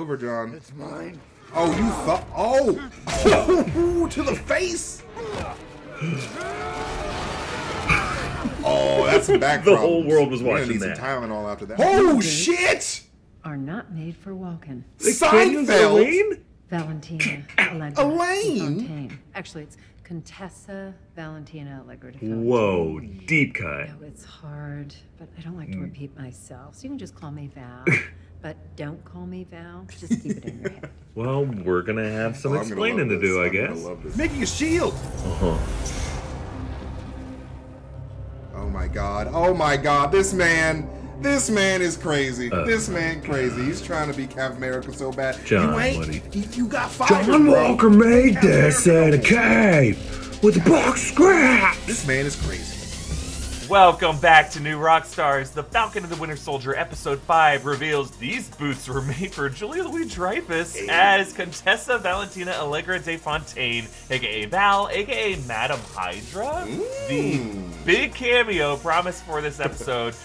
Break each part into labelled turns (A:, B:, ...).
A: Over, John.
B: It's mine.
A: Oh, you thought. Oh! to the face! Oh, that's some back
C: The whole world was
A: We're
C: watching
A: need
C: that.
A: some Tylenol after that. Oh, shit!
D: Are not made for walking.
C: Kittens,
A: Seinfeld!
C: Elaine?
D: Valentina Allegra.
A: Elaine?
D: Fontaine. Actually, it's Contessa Valentina Allegra.
C: Whoa, deep cut.
D: No, it's hard, but I don't like to mm. repeat myself. So you can just call me Val. but don't call me Val. Just keep it in your head.
C: Well, we're gonna have some
A: Oh,
C: explaining to do,
A: this.
C: I
A: I'm
C: guess.
B: Making a shield.
C: Uh-huh.
A: Oh my god. Oh my god. This man. This man is crazy. this man crazy. He's trying to be Cap America so bad.
C: John,
A: you ain't.
C: what you-
A: You, you got fired.
C: John
A: bro.
C: Walker made this in a cave with a box scraps.
A: This man is crazy.
E: Welcome back to New Rockstars. The Falcon and the Winter Soldier, episode 5, reveals these boots were made for Julia Louis Dreyfus as Contessa Valentina Allegra de Fontaine, aka Val, aka Madame Hydra. The mm. big cameo promised for this episode.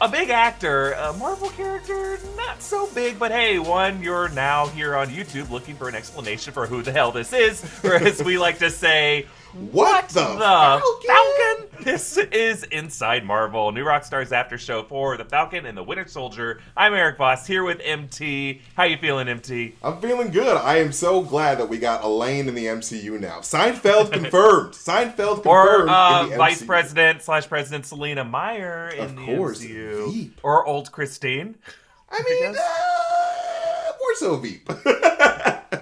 E: A big actor, a Marvel character, not so big, but hey, one, you're now here on YouTube looking for an explanation for who the hell this is, or as we like to say,
A: What the,
E: the
A: Falcon?
E: Falcon? This is Inside Marvel, New Rockstars After Show for The Falcon and the Winter Soldier. I'm Erik Voss here with MT. How you feeling, MT?
A: I'm feeling good. I am so glad that we got Elaine in the MCU now. Seinfeld confirmed. Seinfeld confirmed.
E: Or uh,
A: in the
E: Vice
A: MCU.
E: President slash President Selina Meyer in
A: Of
E: the
A: course,
E: MCU.
A: Veep.
E: Or old Christine.
A: I mean,
E: guess.
A: uh, more so Veep.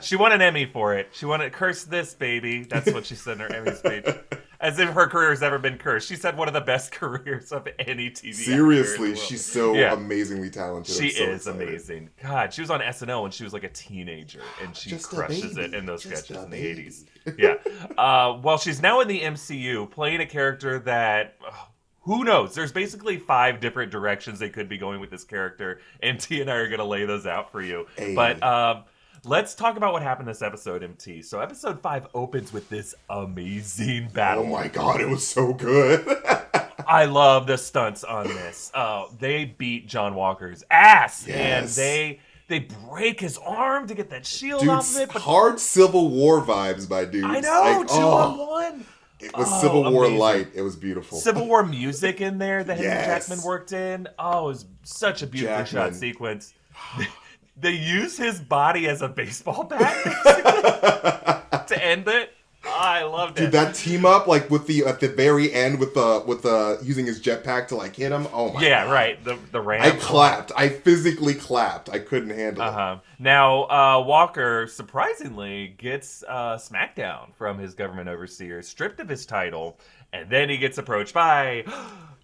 E: She won an Emmy for it. She won it. Curse this, baby. That's what she said in her Emmy speech. As if her career has ever been cursed. She said one of the best careers of any TV. actor in the
A: Seriously, she's so
E: Yeah.
A: amazingly talented.
E: She
A: so
E: is
A: excited.
E: amazing. God, she was on SNL when she was like a teenager, and she
A: Just
E: crushes it in those
A: Just
E: sketches in the '80s. Yeah. Uh, well, she's now in the MCU, playing a character that. ugh, who knows? There's basically five different directions they could be going with this character, and T and I are going to lay those out for you.
A: Hey.
E: But um, let's talk about what happened this episode, MT. So, episode five opens with this amazing battle.
A: Oh my god, it was so good.
E: I love the stunts on this. Uh, they beat John Walker's ass, and they they break his arm to get that shield
A: Dude,
E: off of it. But
A: hard Civil War vibes by dude.
E: I know
A: Like,
E: two
A: oh,
E: on one.
A: It was
E: Oh,
A: Civil War
E: amazing.
A: light. It was beautiful.
E: Civil War music in there that Henry Jackman worked in. Oh, it was such a beautifully shot sequence. they use his body as a baseball bat to end it. I loved it.
A: Dude, that team up like with the at the very end with the with the using his jetpack to like hit him. Oh my
E: yeah,
A: god.
E: right. The the ramp.
A: I clapped. I physically clapped. I couldn't handle it.
E: Uh-huh. Now, uh, Walker surprisingly gets uh, SmackDown from his government overseer, stripped of his title, and then he gets approached by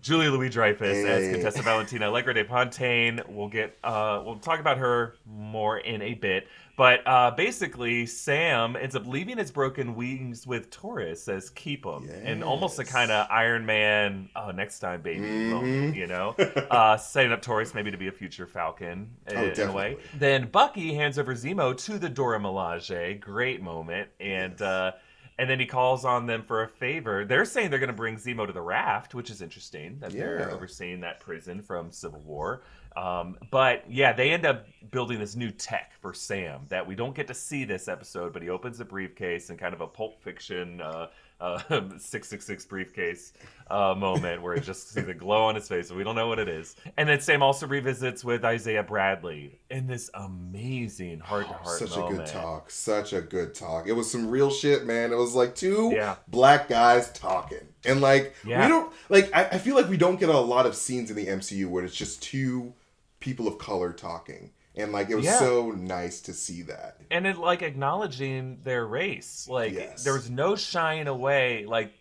E: Julia Louis Dreyfus as
A: Hey.
E: Contessa Valentina Allegra de Fontaine. We'll get uh, we'll talk about her more in a bit. But uh, basically, Sam ends up leaving his broken wings with Torres as keep 'em, and almost a kind of Iron Man, oh, next time, baby,
A: Mhm.
E: moment, you know, uh, setting up Torres maybe to be a future Falcon in,
A: Oh,
E: in a
A: definitely.
E: way. Then Bucky hands over Zemo to the Dora Milaje. Great moment. And uh, and then he calls on them for a favor. They're saying they're going to bring Zemo to the raft, which is interesting that they're overseeing that prison from Civil War. Um, but yeah, they end up building this new tech for Sam that we don't get to see this episode, but he opens the briefcase and kind of a Pulp Fiction uh, uh, 666 briefcase uh, moment where it just see the glow on his face, and we don't know what it is. And then Sam also revisits with Isaiah Bradley in this amazing heart to heart
A: Such
E: moment.
A: a good talk. Such a good talk. It was some real shit, man. It was like two
E: Yeah.
A: black guys talking. And like
E: Yeah.
A: we don't like I, I feel like we don't get a lot of scenes in the MCU where it's just two people of color talking. And like it was
E: Yeah.
A: so nice to see that.
E: and it like acknowledging their race like
A: Yes.
E: there was no shying away like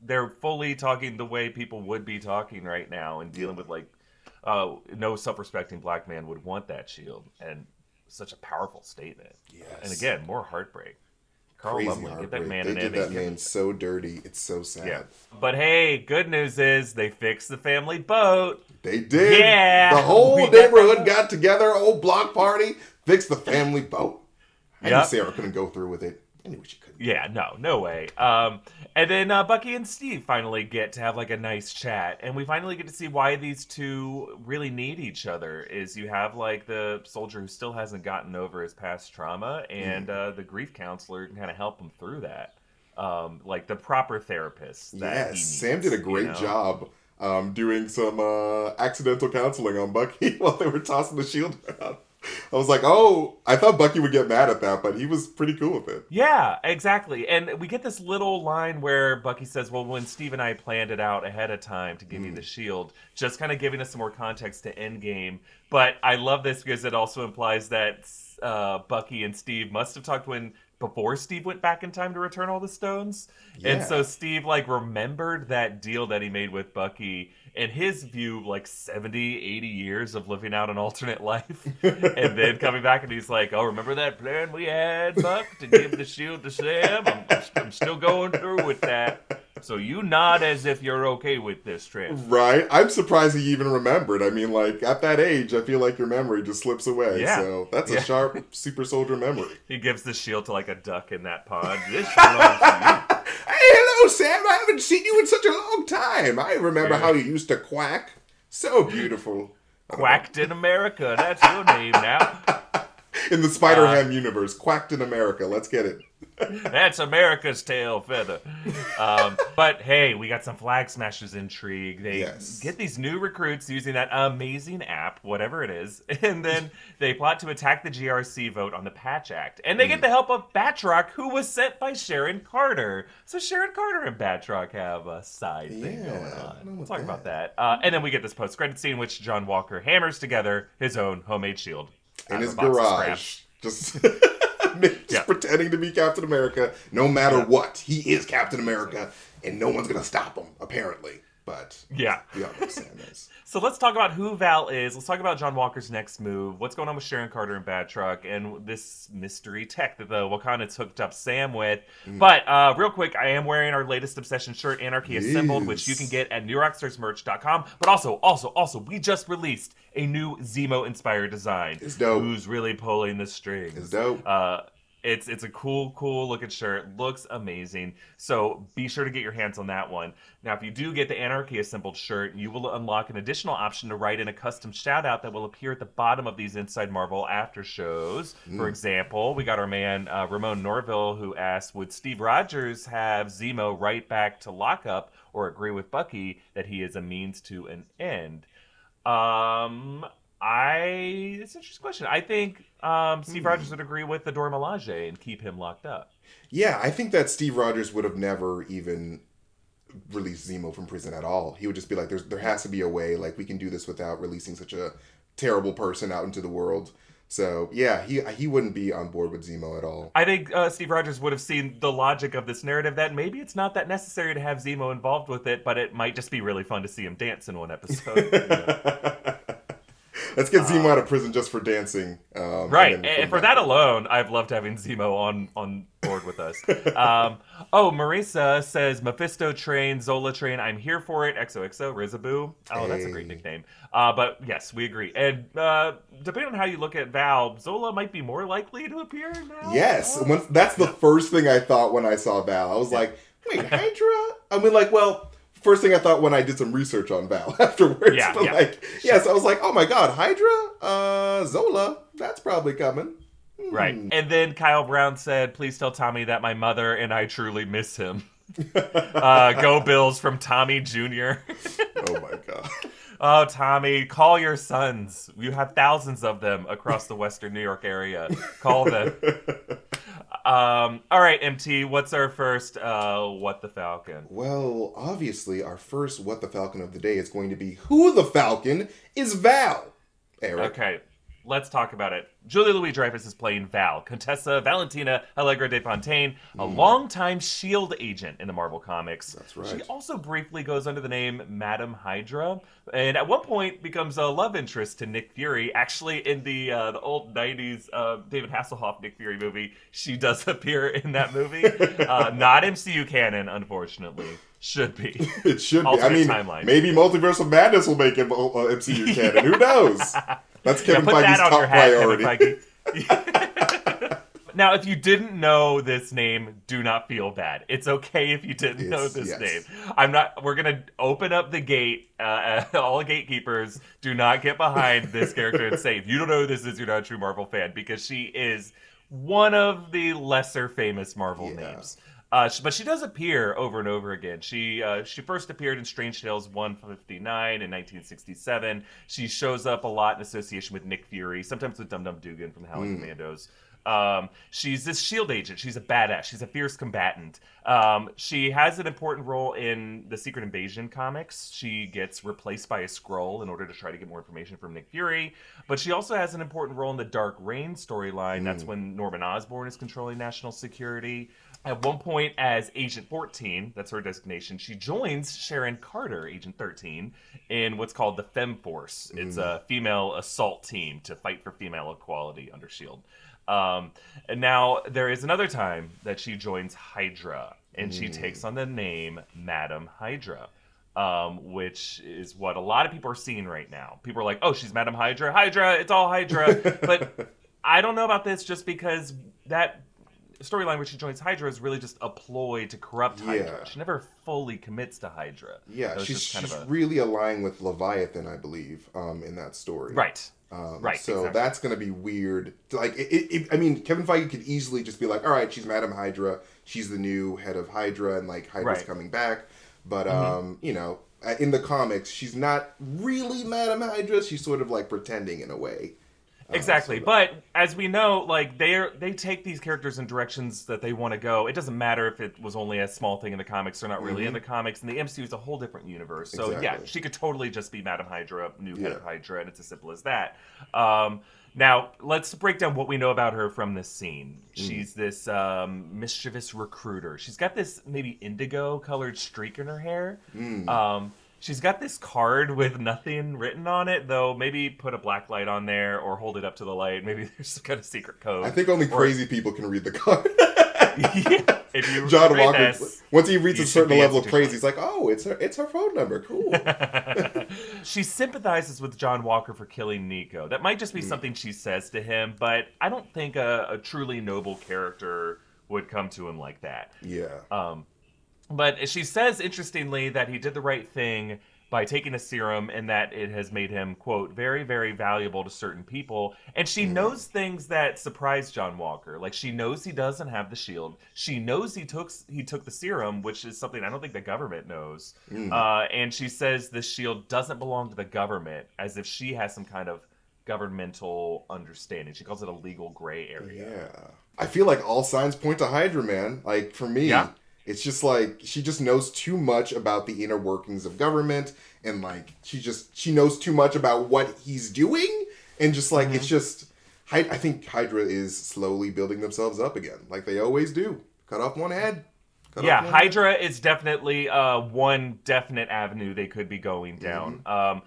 E: they're fully talking the way people would be talking right now and dealing with like uh no self-respecting black man would want that shield and such a powerful statement
A: Yes.
E: and again more heartbreak carl
A: Crazy
E: Lumbly, get that man
A: they did that man so dirty. It's so sad.
E: yeah but hey good news is they fixed the family boat
A: They did.
E: Yeah.
A: The whole
E: We
A: neighborhood
E: that.
A: got together, old block party, fixed the family boat. I
E: Yep.
A: Sarah couldn't go through with it. I knew she couldn't.
E: Yeah, no, no way. Um, and then uh, Bucky and Steve finally get to have like a nice chat, and we finally get to see why these two really need each other. Is you have like the soldier who still hasn't gotten over his past trauma, and uh, the grief counselor can kind of help him through that. Um, like the proper therapist.
A: Yes,
E: needs,
A: Sam did a great
E: you know?
A: job um, doing some uh, accidental counseling on Bucky while they were tossing the shield around. I was like, oh, I thought Bucky would get mad at that, but he was pretty cool with it.
E: Yeah, exactly. And we get this little line where Bucky says, Well, when Steve and I planned it out ahead of time to give
A: Mm.
E: you the shield, just kind of giving us some more context to Endgame. But I love this because it also implies that uh, Bucky and Steve must have talked when before Steve went back in time to return all the stones. And so Steve like remembered that deal that he made with Bucky in his view like 70 80 years of living out an alternate life and then coming back and he's like oh remember that plan we had buck to give the shield to sam i'm, I'm still going through with that so you nod as if you're okay with this trip
A: Right? I'm surprised he even remembered. I mean, like, at that age, I feel like your memory just slips away.
E: Yeah.
A: So that's a sharp super soldier memory.
E: he gives the shield to like a duck in that pond this belongs to you
A: hello, Sam. I haven't seen you in such a long time. I remember how you used to quack. So beautiful.
E: quacked in america that's your name now
A: In the
E: Uh,
A: Spider Ham universe, quacked in America. Let's get it.
E: That's America's tail feather. Um, but hey, we got some Flag Smashers intrigue. They
A: Yes.
E: get these new recruits using that amazing app, whatever it is, and then they plot to attack the GRC vote on the Patch Act. And they get the help of Batroc, who was sent by Sharon Carter. So Sharon Carter and Batroc have a side thing
A: Yeah,
E: going
A: don't know
E: on. We'll talk about that. Uh, and then we get this post-credit scene, in which John Walker hammers together his own homemade shield
A: In his
E: a box of
A: garage. Just, just
E: Yeah.
A: pretending to be Captain America, no matter what. He is Captain America, and no one's going to stop him, apparently. But
E: Yeah.
A: we all know Sam is.
E: So let's talk about who Val is. Let's talk about John Walker's next move. What's going on with Sharon Carter and Batroc, and this mystery tech that the Wakandans hooked up Sam with.
A: Mm.
E: But uh, real quick, I am wearing our latest Obsession shirt, Anarchy Assembled, which you can get at newrockstarsmerch.com. But also, also, also, we just released a new Zemo inspired design.
A: It's dope.
E: Who's really pulling the strings?
A: It's dope.
E: Uh, it's it's a cool, cool looking shirt. Looks amazing. So be sure to get your hands on that one. Now, if you do get the Anarchy Assembled shirt, you will unlock an additional option to write in a custom shout out that will appear at the bottom of these Inside Marvel after shows. For example, we got our man uh, Ramon Norville who asked, "Would Steve Rogers have Zemo write back to Lockup or agree with Bucky that he is a means to an end?" Um, I it's an interesting question. I think um, Steve Rogers would agree with the Dora Milaje and keep him locked up.
A: Yeah, I think that Steve Rogers would have never even released Zemo from prison at all. He would just be like, "There's there has to be a way. Like we can do this without releasing such a terrible person out into the world." So yeah, he he wouldn't be on board with Zemo at all.
E: I think uh, Steve Rogers would have seen the logic of this narrative that maybe it's not that necessary to have Zemo involved with it, but it might just be really fun to see him dance in one episode.
A: Let's get Zemo out of prison just for dancing. Um,
E: right,
A: and
E: and, for that alone, I've loved having Zemo on on board with us. Um, oh, Marisa says Mephisto train, Zola train. I'm here for it. XOXO, Rizaboo. Oh, that's a great nickname. Uh, but yes, we agree. And uh, depending on how you look at Val, Zola might be more likely to appear now.
A: Yes,
E: Oh.
A: that's the first thing I thought when I saw Val. I was like, "Wait, Hydra?" I mean, like, well, first thing I thought when I did some research on Val afterwards.
E: Yeah,
A: but
E: yeah.
A: like, yes, I was like, "Oh my God, Hydra? Uh, Zola? That's probably coming."
E: Right. And then Kyle Brown said, Please tell Tommy that my mother and I truly miss him. uh, go Bills from Tommy Jr.
A: Oh my God.
E: oh, Tommy, call your sons. You have thousands of them across the Western New York area. Call them. Um, all right, MT, what's our first uh, What the Falcon?
A: Well, obviously, our first What the Falcon of the day is going to be Who the Falcon is Val? Erik.
E: Okay, let's talk about it. Julia Louis Dreyfus is playing Val, Contessa Valentina Allegra de Fontaine, a longtime S.H.I.E.L.D. Agent in the Marvel Comics.
A: That's right.
E: She also briefly goes under the name Madam Hydra, and at one point becomes a love interest to Nick Fury. Actually, in the uh, the old '90s uh, David Hasselhoff Nick Fury movie, she does appear in that movie. uh, not MCU canon, unfortunately. Should be.
A: It should be. I mean,
E: timeline.
A: maybe Multiverse of Madness will make it uh, MCU canon. Who knows? That's
E: Yeah,
A: Kevin
E: put
A: Feige's
E: that on
A: top
E: your hat,
A: priority.
E: Kevin Feige. now, if you didn't know this name, do not feel bad. It's okay if you didn't know this
A: yes.
E: name. I'm not. We're gonna open up the gate. Uh, all gatekeepers do not get behind this character and say, if you don't know who this is, you're not a true Marvel fan because she is one of the lesser famous Marvel
A: Yeah.
E: names. Uh, but she does appear over and over again. She uh, she first appeared in Strange Tales 159 in 1967. She shows up a lot in association with Nick Fury, sometimes with Dum Dum Dugan from the Howling Commandos. Um, she's this shield agent. She's a badass. She's a fierce combatant. Um, she has an important role in the Secret Invasion comics. She gets replaced by a Skrull in order to try to get more information from Nick Fury. But she also has an important role in the Dark Reign storyline. That's when Norman Osborn is controlling national security. At one point, as Agent 14, that's her designation, she joins Sharon Carter, Agent 13, in what's called the Fem Force. It's a female assault team to fight for female equality under S.H.I.E.L.D. Um, and now there is another time that she joins Hydra, and she takes on the name Madam Hydra, um, which is what a lot of people are seeing right now. People are like, "Oh, she's Madam Hydra, Hydra, it's all Hydra," but I don't know about this just because that storyline where she joins Hydra is really just a ploy to corrupt Hydra.
A: Yeah.
E: She never fully commits to Hydra.
A: Yeah, she's,
E: kind
A: she's
E: of a-
A: really aligning with Leviathan, I believe, um, in that story.
E: right.
A: Um,
E: Right,
A: So
E: exactly.
A: that's going to be weird. Like, it, it, it- I mean, Kevin Feige could easily just be like, "All right, she's Madam Hydra. She's the new head of Hydra, and like Hydra's
E: Right. Mm-hmm.
A: coming back." But um, you know, uh, in the comics, she's not really Madam Hydra. She's sort of like pretending in a way.
E: Exactly,
A: so-
E: but as we know, like they are they take these characters in directions that they want to go. It doesn't matter if it was only a small thing in the comics or not really in the comics. And the MCU is a whole different universe. So yeah,
A: Mm-hmm.
E: She could totally just be Madam Hydra, new head
A: Yeah.
E: of Hydra, and it's as simple as that. Um, now let's break down what we know about her from this scene.
A: Mm.
E: She's this um, mischievous recruiter. She's got this maybe indigo colored streak in her hair.
A: Mm.
E: Um, she's got this card with nothing written on it, though. Maybe put a black light on there or hold it up to the light. Maybe there's some kind of secret code.
A: I think only
E: Or-
A: crazy people can read the card.
E: yeah, if you
A: John Walker,
E: this-
A: once he reaches
E: you
A: a certain level of crazy, he's like, "Oh, it's her, it's her phone number. Cool."
E: she sympathizes with John Walker for killing Nico. That might just be something she says to him, but I don't think a, a truly noble character would come to him like that.
A: yeah.
E: Um, but she says, interestingly, that he did the right thing by taking a serum and that it has made him, quote, very, very valuable to certain people. And she knows things that surprise John Walker. Like she knows he doesn't have the shield. She knows he took he took the serum, which is something I don't think the government knows. Uh, and she says the shield doesn't belong to the government, as if she has some kind of governmental understanding. She calls it a legal gray area.
A: Yeah. I feel like all signs point to Hydra, man. Like for me,
E: Yeah.
A: It's just like she just knows too much about the inner workings of government and like she just she knows too much about what he's doing and just like
E: Mm-hmm.
A: it's just Hy- I think Hydra is slowly building themselves up again, like they always do. Cut off one head. Cut
E: yeah,
A: off one head.
E: Hydra is definitely uh, one definite avenue they could be going down. Um,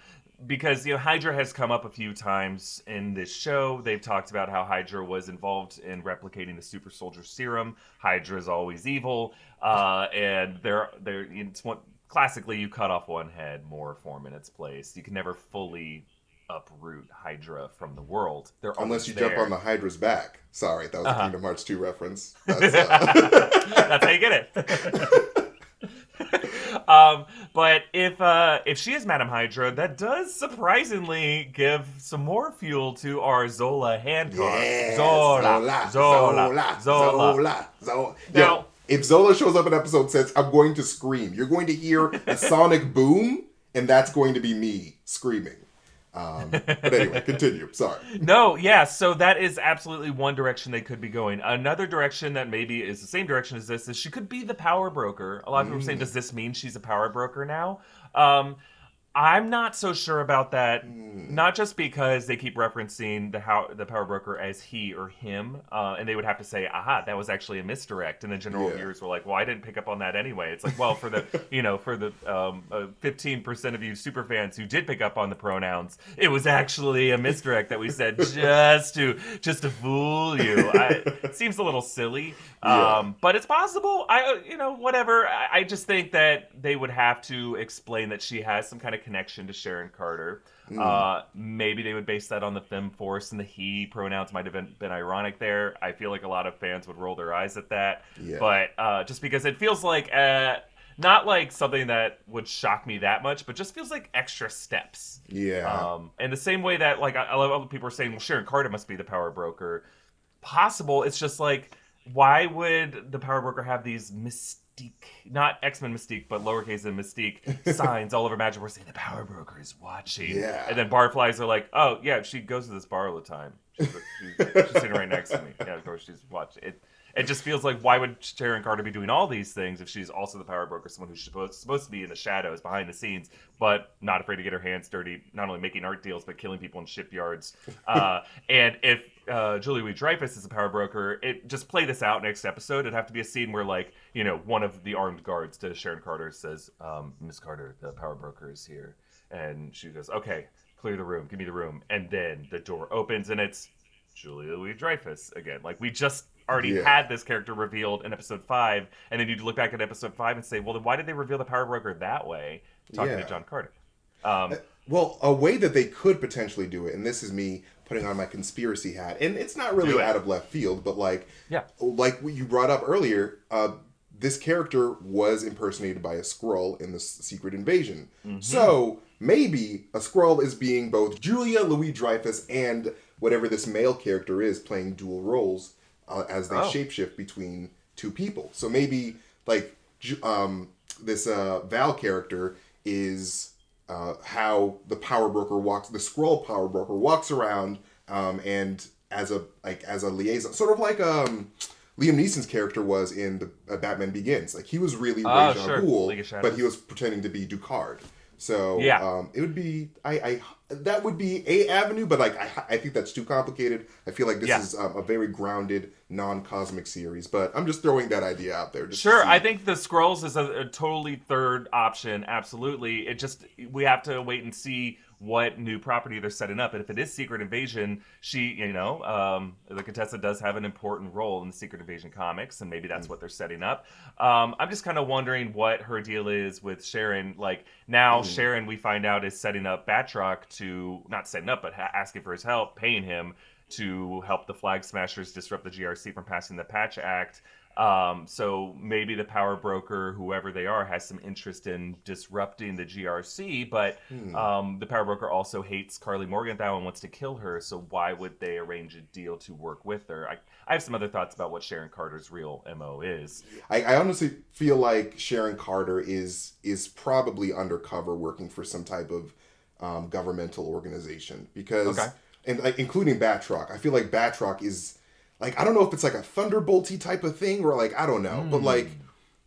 E: because you know Hydra has come up a few times in this show. They've talked about how Hydra was involved in replicating the super soldier serum. Hydra is always evil, uh, and they're they're it's one classically you cut off one head, more form in its place. You can never fully uproot Hydra from the world. They're
A: Unless you jump on the Hydra's back. Sorry, that was
E: Uh-huh.
A: a Kingdom Hearts 2 reference. That's, uh,
E: That's how you get it. um, but if uh, if she is Madam Hydra, that does surprisingly give some more fuel to our Zola Hancock.
A: Yeah,
E: Zola, Zola, Zola.
A: Zola, Zola.
E: Now-
A: Yo, if Zola shows up in episode six, I'm going to scream. You're going to hear a sonic boom, and that's going to be me screaming. Um, but anyway, continue. Sorry.
E: No, yeah, so that is absolutely one direction they could be going. Another direction that maybe is the same direction as this is she could be the power broker. A lot of people are saying, does this mean she's a power broker now? Um, I'm not so sure about that. Not just because they keep referencing the how the power broker as he or him, uh, and they would have to say, "Aha, that was actually a misdirect." And the general
A: Yeah.
E: viewers were like, "Well, I didn't pick up on that anyway." It's like, well, for the you know for the um, uh, 15% of you super fans who did pick up on the pronouns, it was actually a misdirect that we said just to just to fool you. I, it seems a little silly,
A: Yeah.
E: um, but it's possible. I uh, you know whatever. I, I just think that they would have to explain that she has some kind of connection to Sharon Carter. Uh, maybe they would base that on the fem force and the he pronouns might have been, been ironic there. I feel like a lot of fans would roll their eyes at that.
A: Yeah.
E: But uh, just because it feels like uh, not like something that would shock me that much, but just feels like extra steps.
A: Yeah.
E: Um, and the same way that like I, I love how people are saying, well, Sharon Carter must be the power broker. Possible. It's just like, why would the power broker have these mystique, not X Men Mystique, but lowercase and Mystique signs all over Magic? We're saying the power broker is watching.
A: Yeah.
E: And then barflies are like, oh yeah, she goes to this bar all the time. She's, she's, she's sitting right next to me. Yeah, of course she's watching it. It just feels like why would Sharon Carter be doing all these things if she's also the power broker, someone who's supposed supposed to be in the shadows, behind the scenes, but not afraid to get her hands dirty, not only making art deals but killing people in shipyards. Uh, and if uh, Julie Louis Dreyfus is a power broker, it just play this out next episode. It'd have to be a scene where like you know one of the armed guards to Sharon Carter says, um, "Miss Carter, the power broker is here," and she goes, "Okay." Clear the room. Give me the room, and then the door opens, and it's Julia Louis Dreyfus again. Like we just already
A: Yeah.
E: had this character revealed in episode five, and then you'd look back at episode five and say, well, then why did they reveal the power broker that way? Talking
A: Yeah.
E: to John Carter. Um,
A: Well, a way that they could potentially do it, and this is me putting on my conspiracy hat, and it's not really out of left field, but like,
E: Yeah.
A: like what you brought up earlier, uh, this character was impersonated by a Skrull in the Secret Invasion.
E: Mm-hmm.
A: So maybe a Skrull is being both Julia Louis Dreyfus and whatever this male character is, playing dual roles uh, as they
E: Oh.
A: shapeshift between two people. So maybe like um, this uh, Val character is uh, how the power broker walks, the Skrull power broker walks around, um, and as a like as a liaison, sort of like um, Liam Neeson's character was in the uh, Batman Begins. Like he was really
E: Oh,
A: Ra's al
E: sure.
A: Ghul,
E: League of Shadows.
A: but he was pretending to be Ducard. So
E: Yeah.
A: um, it would be I, I that would be a avenue, but like I, I think that's too complicated. I feel like this
E: Yeah.
A: is um, a very grounded, non-cosmic series. But I'm just throwing that idea out there. Just
E: Sure. I think the Skrulls is a, a totally third option. Absolutely, it just we have to wait and see what new property they're setting up. And if it is Secret Invasion, she, you know, um, the Contessa does have an important role in the Secret Invasion comics, and maybe that's what they're setting up. Um, I'm just kind of wondering what her deal is with Sharon. Like now, Sharon, we find out is setting up Batroc to not setting up, but ha- asking for his help, paying him to help the Flag Smashers disrupt the GRC from passing the Patch Act. Um, so maybe the power broker, whoever they are, has some interest in disrupting the GRC, but um, the power broker also hates Karli Morgenthau and wants to kill her. So why would they arrange a deal to work with her? I, I have some other thoughts about what Sharon Carter's real mo is.
A: I, I honestly feel like Sharon Carter is is probably undercover working for some type of um, governmental organization because
E: Okay.
A: And like including Batroc. I feel like Batroc is like I don't know if it's like a thunderbolty type of thing or like I don't know, but like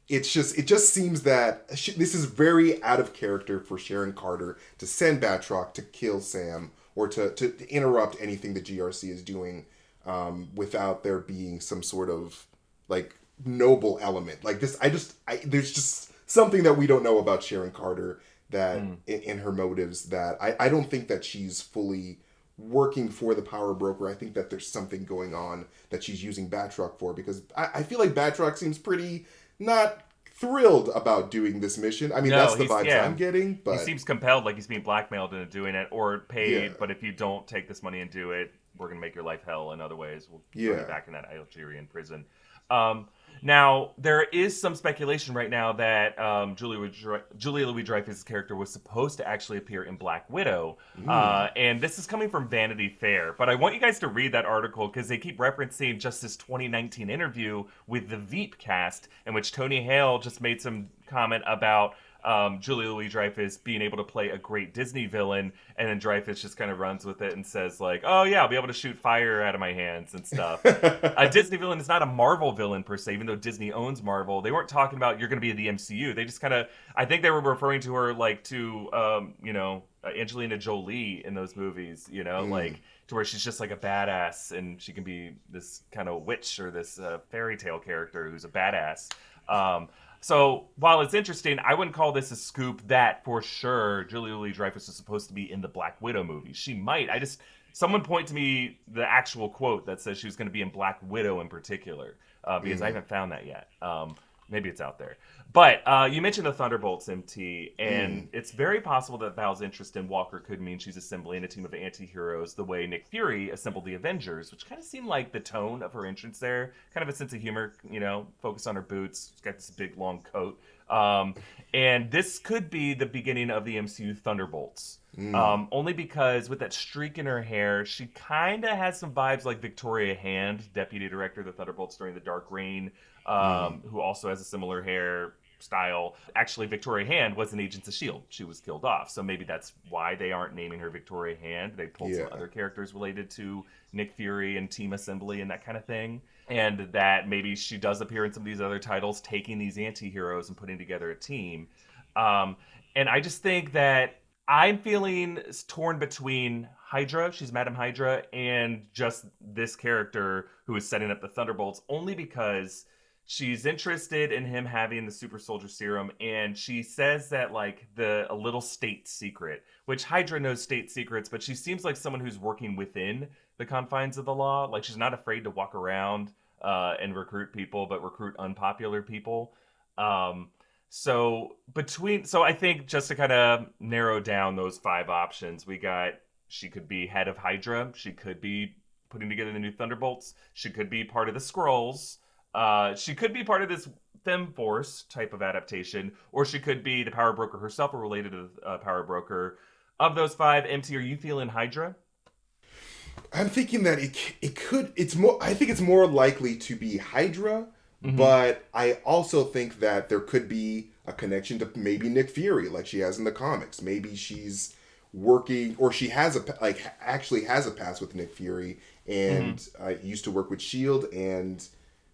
A: it's just it just seems that she, this is very out of character for Sharon Carter to send Batroc to kill Sam or to to interrupt anything the GRC is doing um, without there being some sort of like noble element like this. I just I, there's just something that we don't know about Sharon Carter that in, in her motives that I I don't think that she's fully working for the power broker. I think that there's something going on that she's using Batroc for because I, I feel like Batroc seems pretty not thrilled about doing this mission. I mean,
E: No,
A: that's the vibes
E: yeah.
A: I'm getting, but
E: he seems compelled, like he's being blackmailed into doing it or paid.
A: Yeah.
E: But if you don't take this money and do it, we're gonna make your life hell in other ways. We'll throw
A: Yeah.
E: you back in that Algerian prison. Um, now there is some speculation right now that um, Julia, Julia Louis Dreyfus' character was supposed to actually appear in Black Widow, uh, and this is coming from Vanity Fair. But I want you guys to read that article because they keep referencing just this 2019 interview with the Veep cast, in which Tony Hale just made some comment about um, Julia Louis Dreyfus being able to play a great Disney villain, and then Dreyfus just kind of runs with it and says like, "Oh yeah, I'll be able to shoot fire out of my hands and stuff." a Disney villain is not a Marvel villain per se, even though Disney owns Marvel. They weren't talking about you're going to be in the MCU. They just kind of, I think they were referring to her like to, um, you know, Angelina Jolie in those movies. You know, like to where she's just like a badass and she can be this kind of witch or this uh, fairy tale character who's a badass. Um, so while it's interesting, I wouldn't call this a scoop that for sure Julia Louis Dreyfus is supposed to be in the Black Widow movie. She might. I just someone point to me the actual quote that says she was going to be in Black Widow in particular uh, because I haven't found that yet. Um, maybe it's out there. But uh, you mentioned the Thunderbolts, MT, and
A: Mm.
E: it's very possible that Val's interest in Walker could mean she's assembling a team of anti-heroes the way Nick Fury assembled the Avengers, which kind of seemed like the tone of her entrance there. Kind of a sense of humor, you know, focused on her boots. She's got this big long coat. Um, and this could be the beginning of the MCU Thunderbolts. Um, only because with that streak in her hair, she kind of has some vibes like Victoria Hand, deputy director of the Thunderbolts during the Dark Reign, um, who also has a similar hair style. Actually, Victoria Hand was an Agents of S.H.I.E.L.D. She was killed off. So maybe that's why they aren't naming her Victoria Hand. They pulled
A: Yeah.
E: some other characters related to Nick Fury and Team Assembly and that kind of thing. And that maybe she does appear in some of these other titles, taking these anti heroes and putting together a team. Um, and I just think that I'm feeling torn between Hydra, she's Madam Hydra, and just this character who is setting up the Thunderbolts, only because she's interested in him having the super soldier serum and she says that like the a little state secret which hydra knows state secrets but she seems like someone who's working within the confines of the law. Like she's not afraid to walk around uh, and recruit people but recruit unpopular people. Um, so between so i think just to kind of narrow down those five options we got she could be head of hydra she could be putting together the new thunderbolts she could be part of the Skrulls uh, she could be part of this Fem Force type of adaptation, or she could be the Power Broker herself, or related to the uh, Power Broker. Of those five, MT, are you feeling Hydra?
A: I'm thinking that it it could it's more I think it's more likely to be Hydra, but I also think that there could be a connection to maybe Nick Fury like she has in the comics. Maybe she's working or she has a like actually has a past with Nick Fury and uh, used to work with Shield and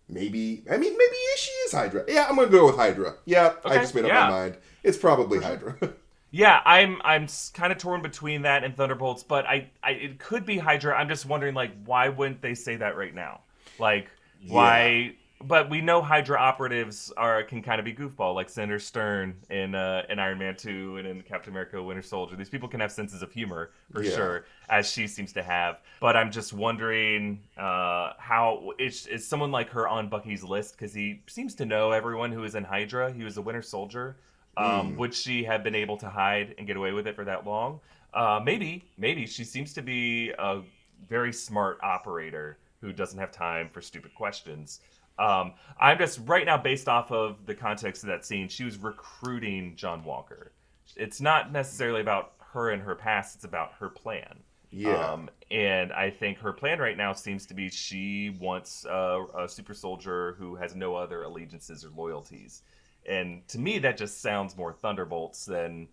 A: maybe I mean maybe she is Hydra. Yeah, I'm going to go with Hydra. Yeah, I just made up
E: yeah.
A: my mind. It's probably Hydra.
E: Yeah, I'm I'm kind of torn between that and Thunderbolts, but I, I it could be Hydra. I'm just wondering like why wouldn't they say that right now? Like why? But we know Hydra operatives are can kind of be goofball, like Senator Stern in uh, in Iron Man Two and in Captain America: Winter Soldier. These people can have senses of humor for
A: Yeah.
E: sure, as she seems to have. But I'm just wondering uh, how is, is someone like her on Bucky's list because he seems to know everyone who is in Hydra. He was a Winter Soldier. Um, Would she have been able to hide and get away with it for that long? Uh, maybe, maybe. She seems to be a very smart operator who doesn't have time for stupid questions. Um, I'm just right now based off of the context of that scene. She was recruiting John Walker. It's not necessarily about her and her past. It's about her plan.
A: Yeah.
E: Um, and I think her plan right now seems to be she wants a, a super soldier who has no other allegiances or loyalties. And to me, that just sounds more Thunderbolts than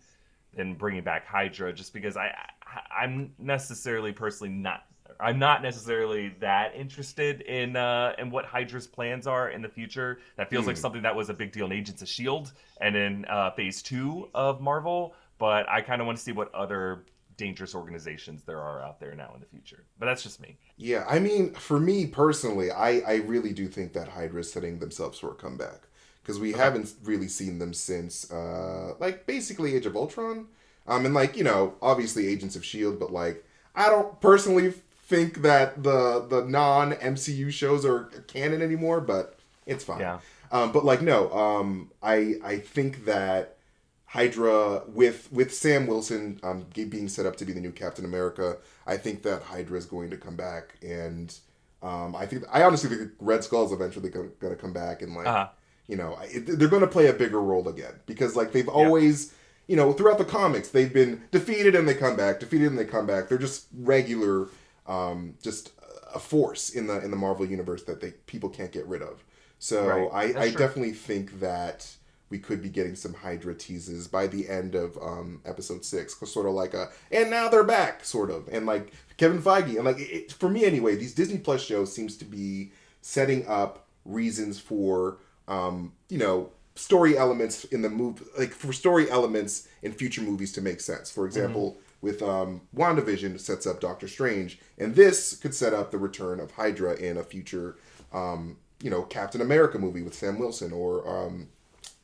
E: than bringing back Hydra, just because I, I I'm necessarily personally not I'm not necessarily that interested in uh, in what Hydra's plans are in the future. That feels like something that was a big deal in Agents of Shield and in uh, Phase Two of Marvel. But I kind of want to see what other dangerous organizations there are out there now in the future. But that's just me.
A: Yeah, I mean, for me personally, I, I really do think that Hydra is setting themselves for a comeback because we haven't really seen them since, uh, like basically Age of Ultron, um, and like you know, obviously Agents of Shield, but like I don't personally think that the the non MCU shows are canon anymore, but it's fine.
E: Yeah.
A: Um, but like no, um, I I think that Hydra with with Sam Wilson um, being set up to be the new Captain America, I think that Hydra is going to come back, and um, I think I honestly think Red Skull is eventually going to come back, and like
E: Uh-huh.
A: you know it, they're going to play a bigger role again because like they've always you know throughout the comics they've been defeated and they come back, defeated and they come back. They're just regular, um, just a force in the in the Marvel universe that they people can't get rid of. So
E: Right.
A: I, I definitely think that we could be getting some Hydra teases by the end of um, episode six, sort of like a and now they're back, sort of, and like Kevin Feige, and like it, for me anyway, these Disney Plus shows seems to be setting up reasons for um, you know story elements in the move, like for story elements in future movies to make sense. For example. With um, WandaVision sets up Doctor Strange, and this could set up the return of Hydra in a future, um, you know, Captain America movie with Sam Wilson, or um,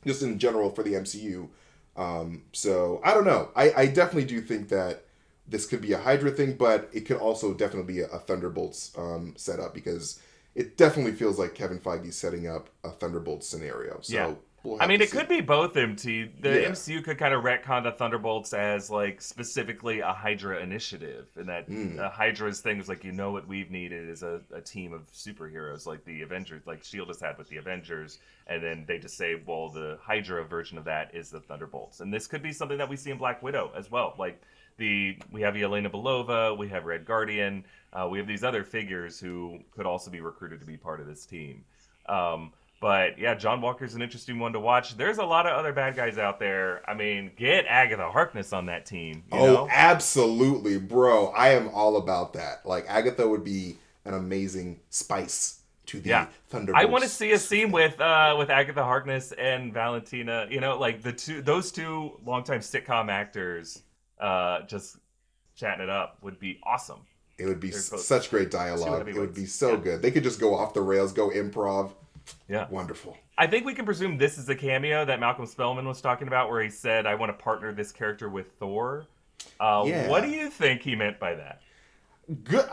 A: just in general for the MCU. Um, so I don't know. I, I definitely do think that this could be a Hydra thing, but it could also definitely be a, a Thunderbolts um, setup because it definitely feels like Kevin Feige's setting up a Thunderbolt scenario. So
E: Yeah.
A: We'll
E: I mean, it
A: see.
E: could be both MT. The
A: Yeah.
E: MCU could kind of retcon the Thunderbolts as like specifically a Hydra initiative, and that uh, Hydra's thing is like you know what we've needed is a, a team of superheroes like the Avengers, like Shield has had with the Avengers, and then they just say, well, the Hydra version of that is the Thunderbolts, and this could be something that we see in Black Widow as well. Like the we have Yelena Belova, we have Red Guardian, uh, we have these other figures who could also be recruited to be part of this team. Um, but yeah, John Walker's an interesting one to watch. There's a lot of other bad guys out there. I mean, get Agatha Harkness on that team. You
A: oh,
E: know?
A: absolutely, bro. I am all about that. Like Agatha would be an amazing spice to the
E: Yeah.
A: Thunderbolts.
E: I want to see a scene with uh, with Agatha Harkness and Valentina. You know, like the two those two longtime sitcom actors uh, just chatting it up would be awesome.
A: It would be s- such great dialogue. It would be so
E: Yeah.
A: good. They could just go off the rails, go improv.
E: Yeah.
A: Wonderful.
E: I think we can presume this is a cameo that Malcolm Spellman was talking about, where he said, "I want to partner this character with Thor." Uh,
A: Yeah.
E: What do you think he meant by that?
A: Good.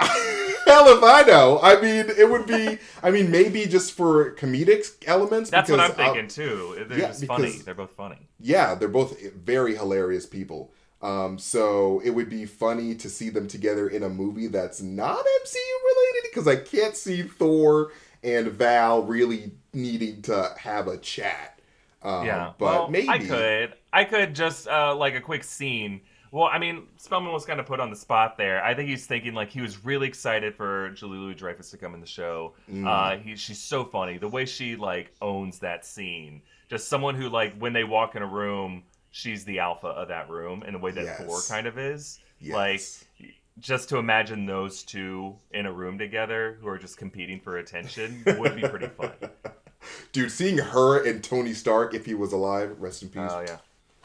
A: Hell if I know. I mean, it would be. I mean, maybe just for comedic elements.
E: That's what I'm
A: because, uh,
E: thinking too. They're
A: yeah,
E: just funny. They're both funny.
A: yeah, they're both very hilarious people. Um, so it would be funny to see them together in a movie that's not MCU related because I can't see Thor and Val really needing to have a chat. Um,
E: yeah,
A: but
E: well,
A: maybe
E: I could. I could just uh, like a quick scene. Well, I mean, Spellman was kind of put on the spot there. I think he's thinking like he was really excited for Julie Louis Dreyfus to come in the show.
A: Mm.
E: Uh, he, she's so funny. The way she like owns that scene. Just someone who like when they walk in a room, she's the alpha of that room in a way that
A: Yes.
E: Thor kind of is.
A: Yes.
E: Like just to imagine those two in a room together who are just competing for attention would be pretty fun.
A: dude, seeing her and Tony Stark if he was alive, rest in peace.
E: Oh yeah.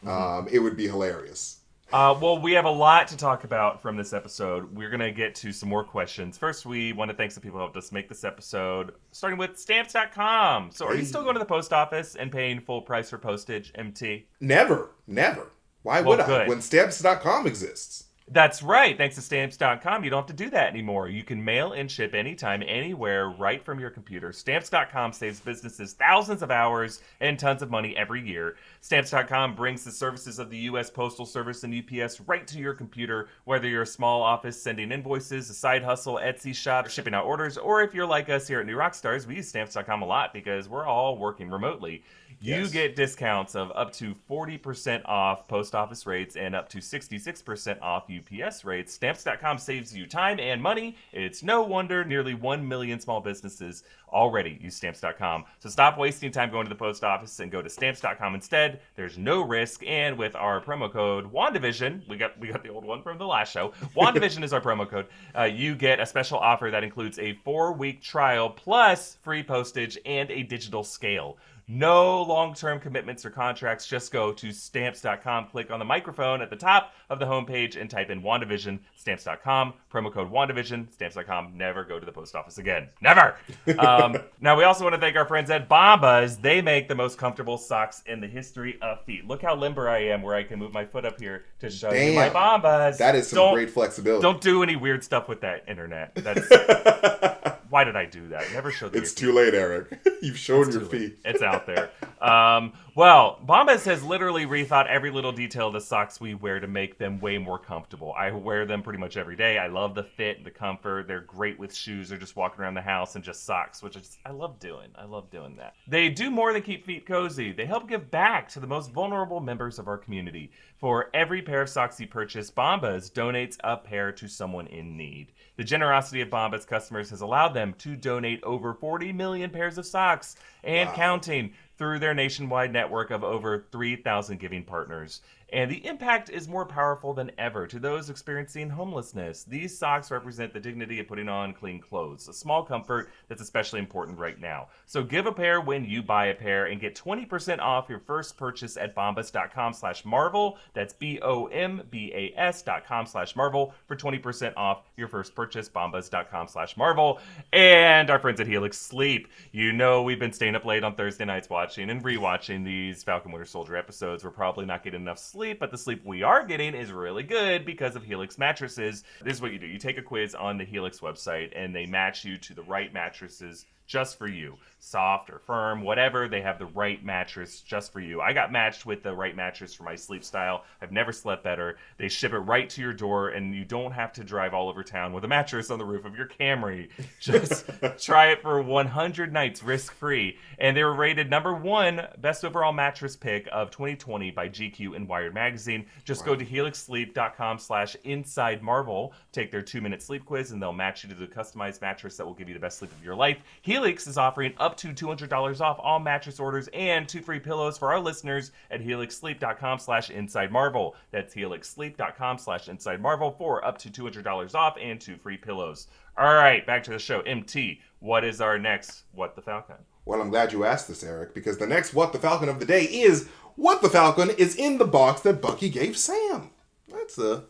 A: Um, it would be hilarious.
E: Uh, well, we have a lot to talk about from this episode. We're going to get to some more questions. First, we want to thank some people who helped us make this episode, starting with stamps.com. So, are you still going to the post office and paying full price for postage, MT?
A: Never, never. Why
E: Well,
A: would I?
E: good.
A: When stamps.com exists.
E: That's right. Thanks to stamps.com, you don't have to do that anymore. You can mail and ship anytime, anywhere, right from your computer. Stamps.com saves businesses thousands of hours and tons of money every year. Stamps.com brings the services of the U.S. Postal Service and UPS right to your computer, whether you're a small office sending invoices, a side hustle, Etsy shop, shipping out orders, or if you're like us here at New Rockstars, we use Stamps.com a lot because we're all working remotely. You
A: Yes.
E: get discounts of up to 40% off post office rates and up to 66% off UPS rates. Stamps.com saves you time and money. It's no wonder nearly 1 million small businesses already use Stamps.com. So stop wasting time going to the post office and go to Stamps.com instead. There's no risk. And with our promo code WandaVision, we got, we got the old one from the last show. WandaVision is our promo code. Uh, you get a special offer that includes a four week trial plus free postage and a digital scale. No long term commitments or contracts. Just go to stamps.com, click on the microphone at the top of the homepage, and type in WandaVision. Stamps.com, promo code WandaVision. Stamps.com. Never go to the post office again. Never! um, now, we also want to thank our friends at Bombas. They make the most comfortable socks in the history of feet. Look how limber I am, where I can move my foot up here to show you my
A: Damn.
E: Bombas.
A: That is some
E: Don't-
A: great flexibility.
E: Don't do any weird stuff with that internet. That's why did I do that? Never show the
A: it's too late, Erik. You've shown your
E: too late.
A: feet.
E: It's out there. Um, well, Bombas has literally rethought every little detail of the socks we wear to make them way more comfortable. I wear them pretty much every day. I love the fit, the comfort. They're great with shoes or just walking around the house and just socks, which is, I love doing. I love doing that. They do more than keep feet cozy. They help give back to the most vulnerable members of our community. For every pair of socks you purchase, Bombas donates a pair to someone in need. The generosity of Bombas customers has allowed them to donate over 40 million pairs of socks and
A: Wow.
E: counting through their nationwide network of over 3,000 giving partners. And the impact is more powerful than ever to those experiencing homelessness. These socks represent the dignity of putting on clean clothes, a small comfort that's especially important right now. So give a pair when you buy a pair and get 20% off your first purchase at bombas.com slash marvel. That's B-O-M-B-A-S dot com slash marvel for 20% off your first purchase, bombas.com slash marvel. And our friends at Helix Sleep. You know we've been staying up late on Thursday nights watching and rewatching these Falcon Winter Soldier episodes. We're probably not getting enough sleep sleep, but the sleep we are getting is really good because of Helix mattresses. This is what you do you take a quiz on the Helix website, and they match you to the right mattresses just for you. Soft or firm, whatever, they have the right mattress just for you. I got matched with the right mattress for my sleep style. I've never slept better. They ship it right to your door, and you don't have to drive all over town with a mattress on the roof of your Camry. Just try it for 100 nights risk free. And they were rated number one best overall mattress pick of 2020 by GQ and Wired Magazine. Just go to helixsleep.com slash inside marvel, take their two minute sleep quiz, and they'll match you to the customized mattress that will give you the best sleep of your life. Helix is offering up to $200 off all mattress orders and two free pillows for our listeners at helixsleep.com slash inside marvel. That's helixsleep.com slash inside marvel for up to $200 off and two free pillows. All right, back to the show. MT, what is our next What the Falcon?
A: Well, I'm glad you asked this, Erik, because the next What the Falcon of the day is What the Falcon is in the box that Bucky gave Sam. That's a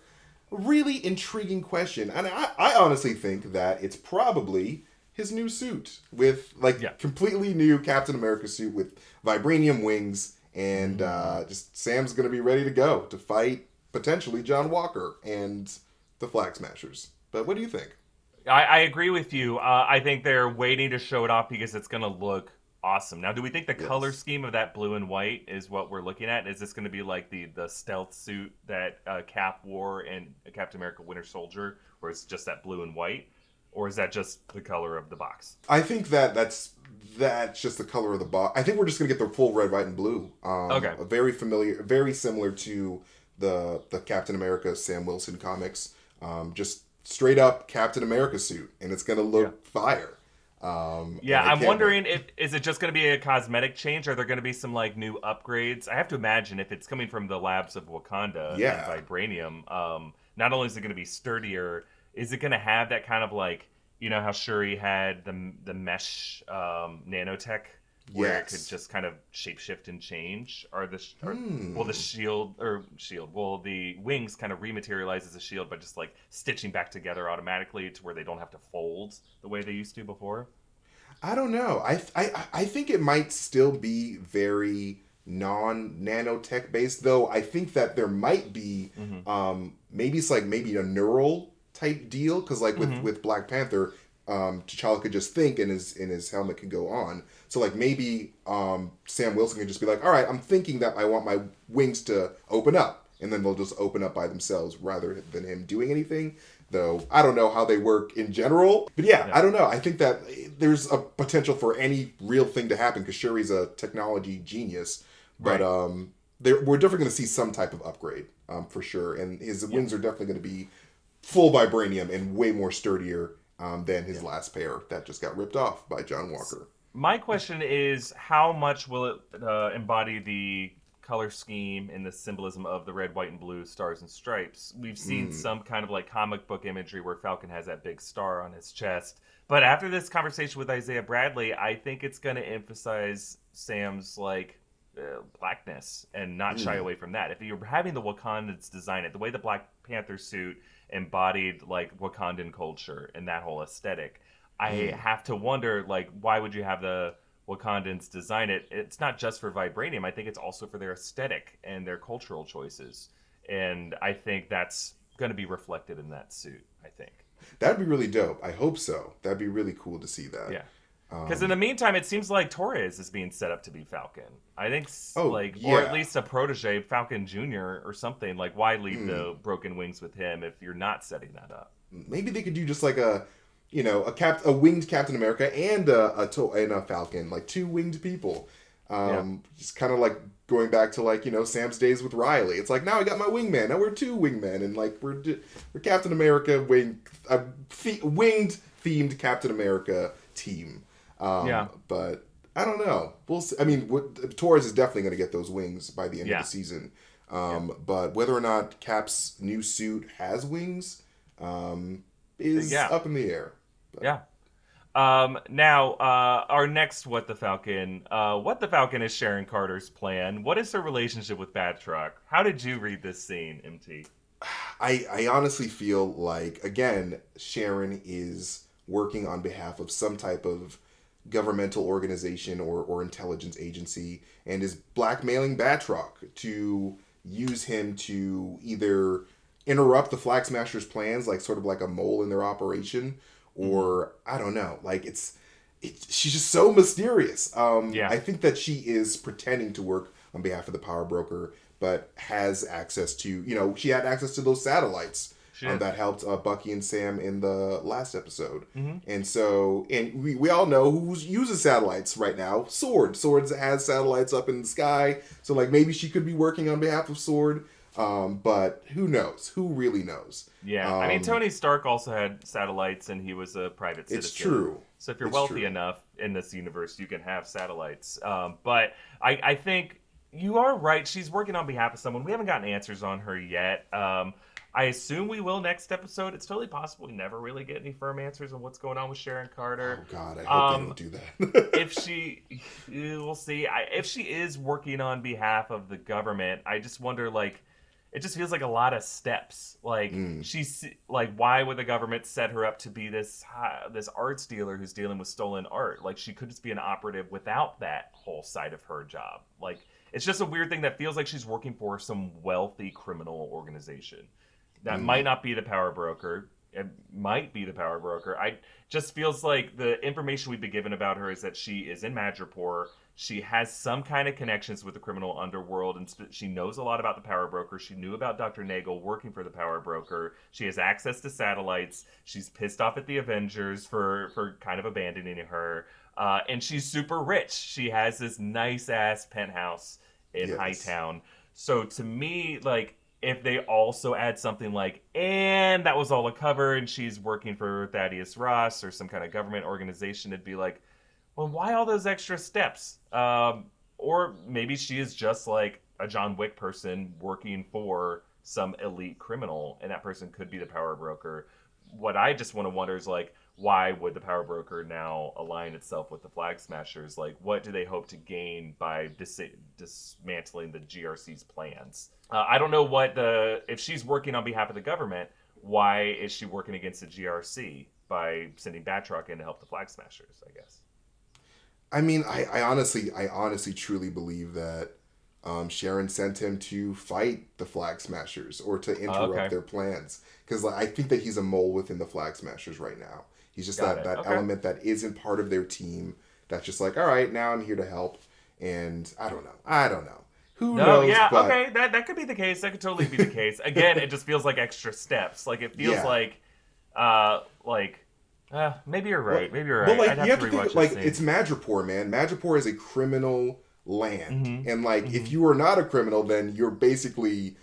A: really intriguing question. And I, I honestly think that it's probably his new suit with, like,
E: Yeah.
A: completely new Captain America suit with vibranium wings. And uh, just Sam's to be ready to go to fight potentially John Walker and the Flag Smashers. But what do you think?
E: I, I agree with you. Uh, I think they're waiting to show it off because it's to look awesome. Now, do we think the
A: Yes.
E: color scheme of that blue and white is what we're looking at? Is this going to be like the the stealth suit that uh, Cap wore in Captain America: Winter Soldier, where it's just that blue and white, or is that just the color of the box?
A: I think that that's that's just the color of the box. I think we're just gonna get the full red, white, and blue. Um,
E: Okay.
A: Very familiar, very similar to the the Captain America Sam Wilson comics. Um, just straight up Captain America suit, and it's gonna look fire. Um,
E: Yeah, I'm wondering if is it just going to be a cosmetic change? Are there going to be some like new upgrades? I have to imagine if it's coming from the labs of Wakanda
A: Yeah.
E: and vibranium, um, not only is it going to be sturdier, is it going to have that kind of like you know how Shuri had the the mesh um, nanotech where it could just kind of shapeshift and change? Are the or, will the shield or shield will the wings kind of rematerialize as a shield by just like stitching back together automatically to where they don't have to fold the way they used to before?
A: I don't know. I I I think it might still be very non nanotech based, though. I think that there might be
E: Mm-hmm.
A: um maybe it's like maybe a neural type deal because like with
E: Mm-hmm.
A: with Black Panther, um T'Challa could just think and his and his helmet could go on. So like maybe um Sam Wilson could just be like, all right, I'm thinking that I want my wings to open up, and then they'll just open up by themselves rather than him doing anything. Though I don't know how they work in general, but yeah, I don't know. I think that there's a potential for any real thing to happen because Shuri's a technology genius, but
E: Right.
A: um, there, we're definitely going to see some type of upgrade um, for sure, and his wings are definitely going to be full vibranium and way more sturdier um, than his last pair that just got ripped off by John Walker.
E: My question is, how much will it uh, embody the color scheme and the symbolism of the red, white, and blue stars and stripes? We've seen some kind of like comic book imagery where Falcon has that big star on his chest. But after this conversation with Isaiah Bradley, I think it's going to emphasize Sam's like uh, blackness and not shy away from that. If you're having the Wakandans design it, the way the Black Panther suit embodied like Wakandan culture and that whole aesthetic, I hmm. have to wonder like why would you have the Wakandans design it? It's not just for vibranium. I think it's also for their aesthetic and their cultural choices. And I think that's going to be reflected in that suit, I think.
A: That'd be really dope. I hope so. That'd be really cool to see that.
E: Yeah. Because in the meantime, it seems like Torres is being set up to be Falcon. I think,
A: Oh,
E: like, or at least a protege, Falcon Junior, or something. Like, why leave the broken wings with him if you're not setting that up?
A: Maybe they could do just like a, you know, a cap, a winged Captain America and a, a to- and a Falcon, like two winged people. Um, just kind of like going back to like you know Sam's days with Riley. It's like now I got my wingman. Now we're two wingmen, and like we're d- we're Captain America wing a the- winged themed Captain America team. Um,
E: Yeah.
A: But I don't know. We'll. See. I mean, what, Torres is definitely going to get those wings by the end
E: Yeah.
A: of the season. Um, But whether or not Cap's new suit has wings um, is
E: Yeah.
A: up in the air.
E: Yeah. Um, now, uh, our next What the Falcon. Uh, what the Falcon is Sharon Carter's plan. What is her relationship with Batroc? How did you read this scene, MT?
A: I, I honestly feel like again Sharon is working on behalf of some type of governmental organization or, or intelligence agency and is blackmailing Batroc to use him to either interrupt the Flag Smashers' plans, like sort of like a mole in their operation, or I don't know. Like it's, it, she's just so mysterious. Um,
E: Yeah.
A: I think that she is pretending to work on behalf of the Power Broker, but has access to, you know, she had access to those satellites
E: She
A: um, that helped uh, Bucky and Sam in the last episode.
E: Mm-hmm.
A: And so, and we, we all know who uses satellites right now. Sword. Sword has satellites up in the sky. So, like, maybe she could be working on behalf of Sword. Um, but who knows? Who really knows?
E: Yeah, I mean
A: Um,
E: Tony Stark also had satellites, and he was a private citizen.
A: It's true.
E: So if you're
A: It's
E: wealthy
A: true.
E: enough in this universe, you can have satellites. Um, but I, I think you are right. She's working on behalf of someone. We haven't gotten answers on her yet. Um, I assume we will next episode. It's totally possible we never really get any firm answers on what's going on with Sharon Carter.
A: Oh, God, I hope
E: Um,
A: they don't do that.
E: if she we'll see I, if she is working on behalf of the government i just wonder like it just feels like a lot of steps like
A: Mm.
E: she's like why would the government set her up to be this hi- this arts dealer who's dealing with stolen art like she could just be an operative without that whole side of her job like it's just a weird thing that feels like she's working for some wealthy criminal organization that
A: Mm.
E: might not be the power broker it might be the power broker i just feels like the information we've been given about her is that she is in Madripoor. She has some kind of connections with the criminal underworld, and she knows a lot about the power broker. She knew about Dr. Nagel working for the power broker. She has access to satellites. She's pissed off at the Avengers for for kind of abandoning her, uh, and she's super rich. She has this nice ass penthouse in
A: Yes.
E: Hightown. So to me, like if they also add something like, and that was all a cover, and she's working for Thaddeus Ross or some kind of government organization, it'd be like, well, why all those extra steps? Um, or maybe she is just like a John Wick person working for some elite criminal, and that person could be the power broker. What I just want to wonder is like, why would the power broker now align itself with the flag smashers? Like, what do they hope to gain by dis- dismantling the GRC's plans? Uh, I don't know what the if she's working on behalf of the government. Why is she working against the GRC by sending Batroc in to help the flag smashers? I guess.
A: I mean, I, I honestly, I honestly, truly believe that um, Sharon sent him to fight the Flag Smashers or to interrupt
E: okay.
A: their plans. Because like, I think that he's a mole within the Flag Smashers right now. He's just
E: Got
A: that,
E: it.
A: that
E: Okay.
A: element that isn't part of their team. That's just like, all right, now I'm here to help. And I don't know. I don't know. Who
E: No,
A: knows?
E: yeah,
A: but
E: okay, that that could be the case. That could totally be the case. Again, it just feels like extra steps. Like it feels
A: Yeah.
E: like, uh, like, uh, maybe you're right. maybe you're right.
A: But like
E: I'd have
A: you have
E: to
A: think like
E: scene.
A: it's Madripoor, man. Madripoor is a criminal land,
E: Mhm.
A: and like if you are not a criminal, then you're basically.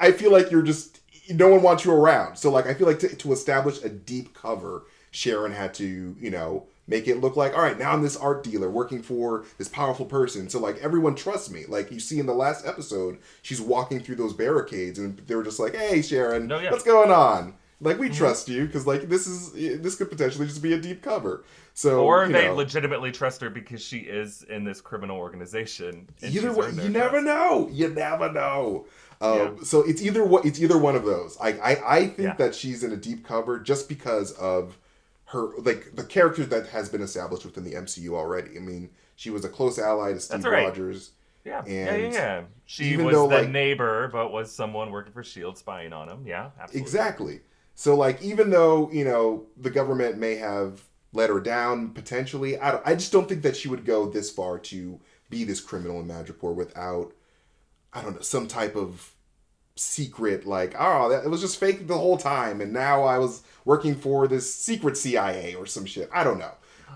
A: I feel like you're just no one wants you around. So like I feel like to, to establish a deep cover, Sharon had to you know make it look like all right now I'm this art dealer working for this powerful person. So like everyone trusts me. Like you see in the last episode, she's walking through those barricades, and they were just like, "Hey, Sharon,
E: No, yeah.
A: what's going on?" Like we trust you because like this is this could potentially just be a deep cover. So
E: or they
A: know,
E: legitimately trust her because she is in this criminal organization.
A: either way, you never
E: trust.
A: know. You never know. Um,
E: Yeah.
A: So it's either what it's either one of those. I I, I think
E: Yeah.
A: that she's in a deep cover just because of her like the character that has been established within the MCU already. I mean, she was a close ally to Steve
E: right.
A: Rogers.
E: Yeah, yeah, yeah, yeah. She
A: even
E: was
A: though,
E: the
A: like-
E: neighbor, but was someone working for Shield spying on him. Yeah, absolutely.
A: Exactly. So like even though, you know, the government may have let her down potentially, I don't, I just don't think that she would go this far to be this criminal in Madripoor without I don't know, some type of secret like, oh, that, it was just fake the whole time and now I was working for this secret CIA or some shit. I don't know.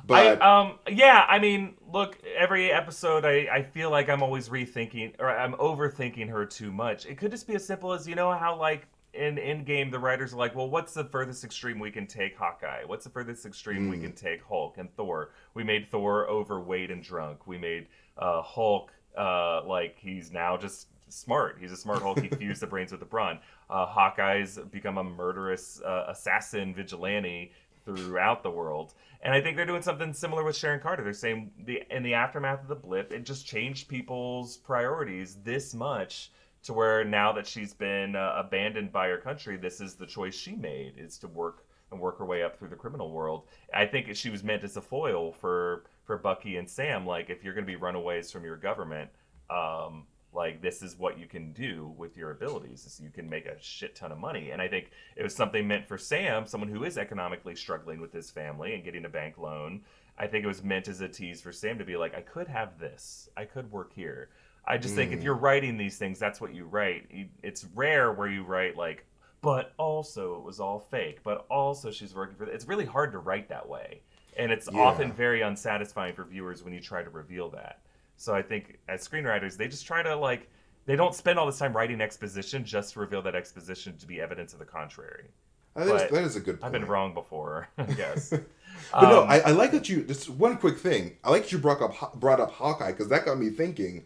A: But
E: I, um, yeah, I mean, look, every episode, I, I feel like I'm always rethinking or I'm overthinking her too much. It could just be as simple as you know how like in Endgame the writers are like, well, what's the furthest extreme we can take Hawkeye? What's the furthest extreme we
A: Mm.
E: can take Hulk and Thor? We made Thor overweight and drunk. We made uh, Hulk uh, like he's now just smart. He's a smart Hulk. He fused the brains with the brawn. Uh, Hawkeye's become a murderous uh, assassin vigilante throughout the world. And I think they're doing something similar with Sharon Carter. They're saying the in the aftermath of the blip, it just changed people's priorities this much to where now that she's been uh, abandoned by her country, this is the choice she made is to work and work her way up through the criminal world. I think she was meant as a foil for for Bucky and Sam. Like if you're going to be runaways from your government, um, Like this is what you can do with your abilities. Is you can make a shit ton of money. And I think it was something meant for Sam, someone who is economically struggling with his family and getting a bank loan. I think it was meant as a tease for Sam to be like, I could have this. I could work here. I just think if you're mm. writing these things, that's what you write. It's rare where you write like, but also it was all fake. But also she's working for. It's really hard to write that way, and it's
A: Yeah.
E: often very unsatisfying for viewers when you try to reveal that. So I think as screenwriters, they just try to like. They don't spend all this time writing exposition just to reveal that exposition to be evidence of the contrary.
A: That is- that is a good point.
E: I've been wrong before, I guess.
A: But no,
E: Um,
A: I, I like that you. Just one quick thing. I like that you brought up brought up Hawkeye because that got me thinking.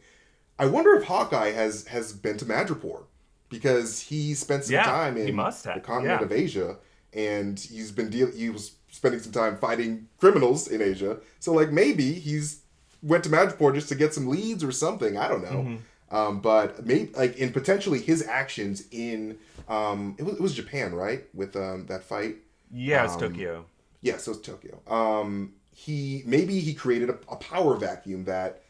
A: I wonder if Hawkeye has has been to Madripoor because he spent some
E: Yeah,
A: time in the continent
E: yeah.
A: of Asia, and he's been deal. He was spending some time fighting criminals in Asia. So like maybe he's went to Madripoor just to get some leads or something. I don't know.
E: Mm-hmm.
A: Um, but maybe like in potentially his actions in um, it was, it was Japan right with um, that fight.
E: yeah, it's
A: um,
E: Tokyo.
A: Yeah, so it's Tokyo. Um, he maybe he created a, a power vacuum that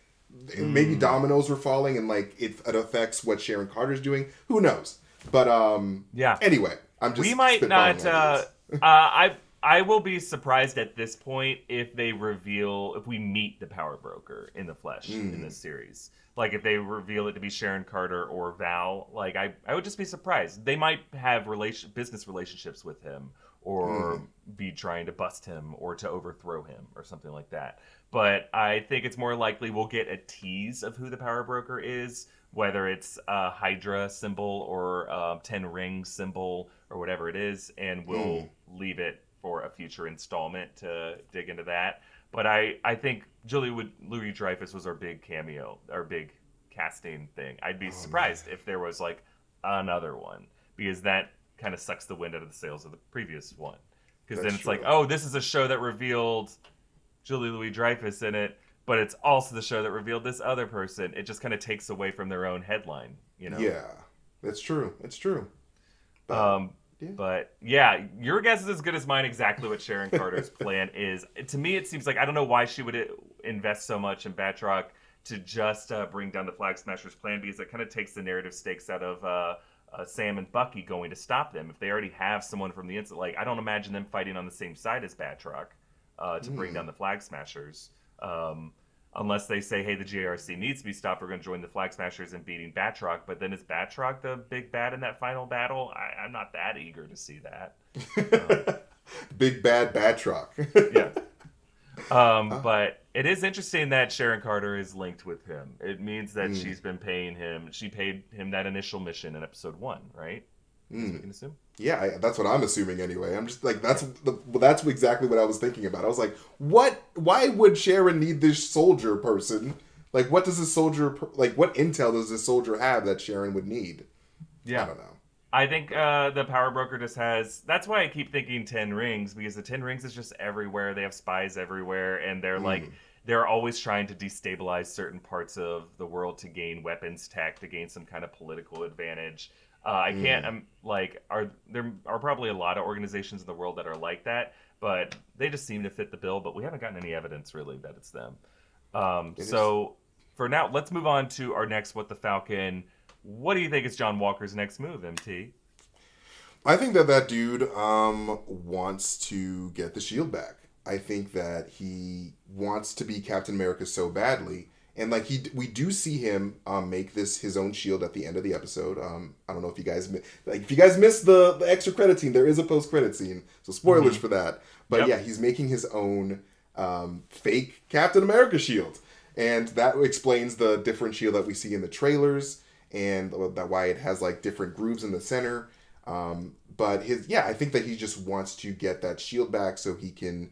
A: maybe
E: Hmm.
A: dominoes were falling and like it, it affects what Sharon Carter's doing. Who knows? But um,
E: Yeah.
A: Anyway, I'm just
E: we might not. Uh, uh, I I will be surprised at this point if they reveal if we meet the power broker in the flesh
A: Mm.
E: in this series. Like if they reveal it to be Sharon Carter or Val, like I, I would just be surprised. They might have relation business relationships with him or
A: Mm.
E: be trying to bust him or to overthrow him or something like that. But I think it's more likely we'll get a tease of who the power broker is, whether it's a Hydra symbol or a Ten Ring symbol or whatever it is, and we'll leave it for a future installment to dig into that. But I, I think Julie would Louis Dreyfus was our big cameo, our big casting thing. I'd be surprised if there was like another one because that kind of sucks the wind out of the sails of the previous one. Because then it's like, oh, this is a show that revealed Julia Louis-Dreyfus in it, but it's also the show that revealed this other person. It just kind of takes away from their own headline, you know?
A: yeah, that's true. It's true. But,
E: Um,
A: Yeah.
E: But yeah, your guess is as good as mine. Exactly what Sharon Carter's plan is. To me, it seems like I don't know why she would invest so much in Batroc to just uh, bring down the Flag Smashers plan because it kind of takes the narrative stakes out of uh, uh, Sam and Bucky going to stop them. If they already have someone from the inside, like I don't imagine them fighting on the same side as Batroc uh, to bring down the Flag Smashers. Um, unless they say, hey, the GRC needs to be stopped, we're going to join the Flag Smashers in beating Batroc. But then is Batroc the big bad in that final battle? I, I'm not that eager to see that.
A: Big bad Batroc.
E: Yeah. Um, but it is interesting that Sharon Carter is linked with him. It means that she's been paying him. She paid him that initial mission in episode one, right? As we can assume.
A: Yeah, I, that's what I'm assuming anyway. I'm just like that's the, that's exactly what I was thinking about. I was like, what? Why would Sharon need this soldier person? Like, what does this soldier like? What intel does this soldier have that Sharon would need?
E: Yeah.
A: I don't know.
E: I think uh, the power broker just has. That's why I keep thinking Ten Rings because the Ten Rings is just everywhere. They have spies everywhere, and they're like they're always trying to destabilize certain parts of the world to gain weapons tech, to gain some kind of political advantage. Uh, I can't. I'm like, are there are probably a lot of organizations in the world that are like that, but they just seem to fit the bill. But we haven't gotten any evidence really that it's them. Um,
A: is.
E: so for now, let's move on to our next. What the Falcon. What do you think is John Walker's next move, MT?
A: I think that that dude um, wants to get the shield back. I think that he wants to be Captain America so badly, and like he, we do see him um, make this his own shield at the end of the episode. Um, I don't know if you guys like if you guys missed the the extra credit scene. There is a post credit scene, so spoilers for that. But
E: Yep.
A: yeah, he's making his own um, fake Captain America shield, and that explains the different shield that we see in the trailers, and that why it has like different grooves in the center. Um, but his yeah, I think that he just wants to get that shield back so he can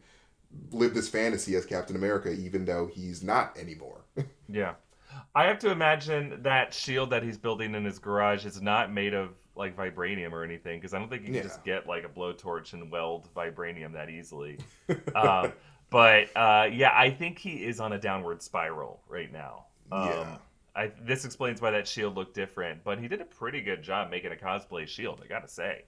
A: live this fantasy as Captain America, even though he's not anymore.
E: Yeah. I have to imagine that shield that he's building in his garage is not made of like vibranium or anything because I don't think you can
A: Yeah.
E: just get like a blowtorch and weld vibranium that easily. um, but uh, yeah, I think he is on a downward spiral right now. Um,
A: Yeah.
E: I, this explains why that shield looked different, but he did a pretty good job making a cosplay shield. I gotta say,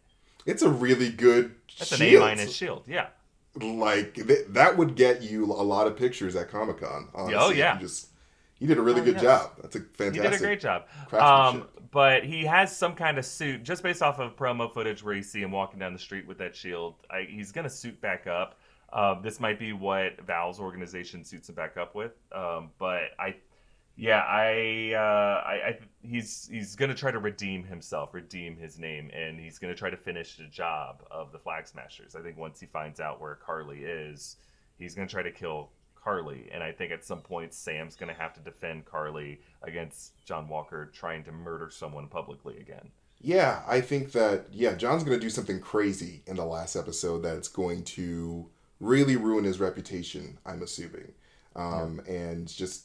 A: it's a really good
E: that's an
A: shield.
E: A minus shield. Yeah,
A: Like th- that would get you a lot of pictures at Comic Con.
E: Oh, yeah.
A: Just You did a really
E: Oh,
A: good
E: yes.
A: job. That's a fantastic.
E: He
A: fantastic.
E: did a great job. Um, but he has some kind of suit, just based off of promo footage where you see him walking down the street with that shield. I, he's going to suit back up. Um, this might be what Val's organization suits him back up with. Um, but I, yeah, I, uh, I, I, he's he's going to try to redeem himself, redeem his name, and he's going to try to finish the job of the Flag Smashers. I think once he finds out where Karli is, he's going to try to kill Karli, and I think at some point Sam's going to have to defend Karli against John Walker trying to murder someone publicly again.
A: Yeah, I think that yeah, John's gonna do something crazy in the last episode that's going to really ruin his reputation. I'm assuming, um, and just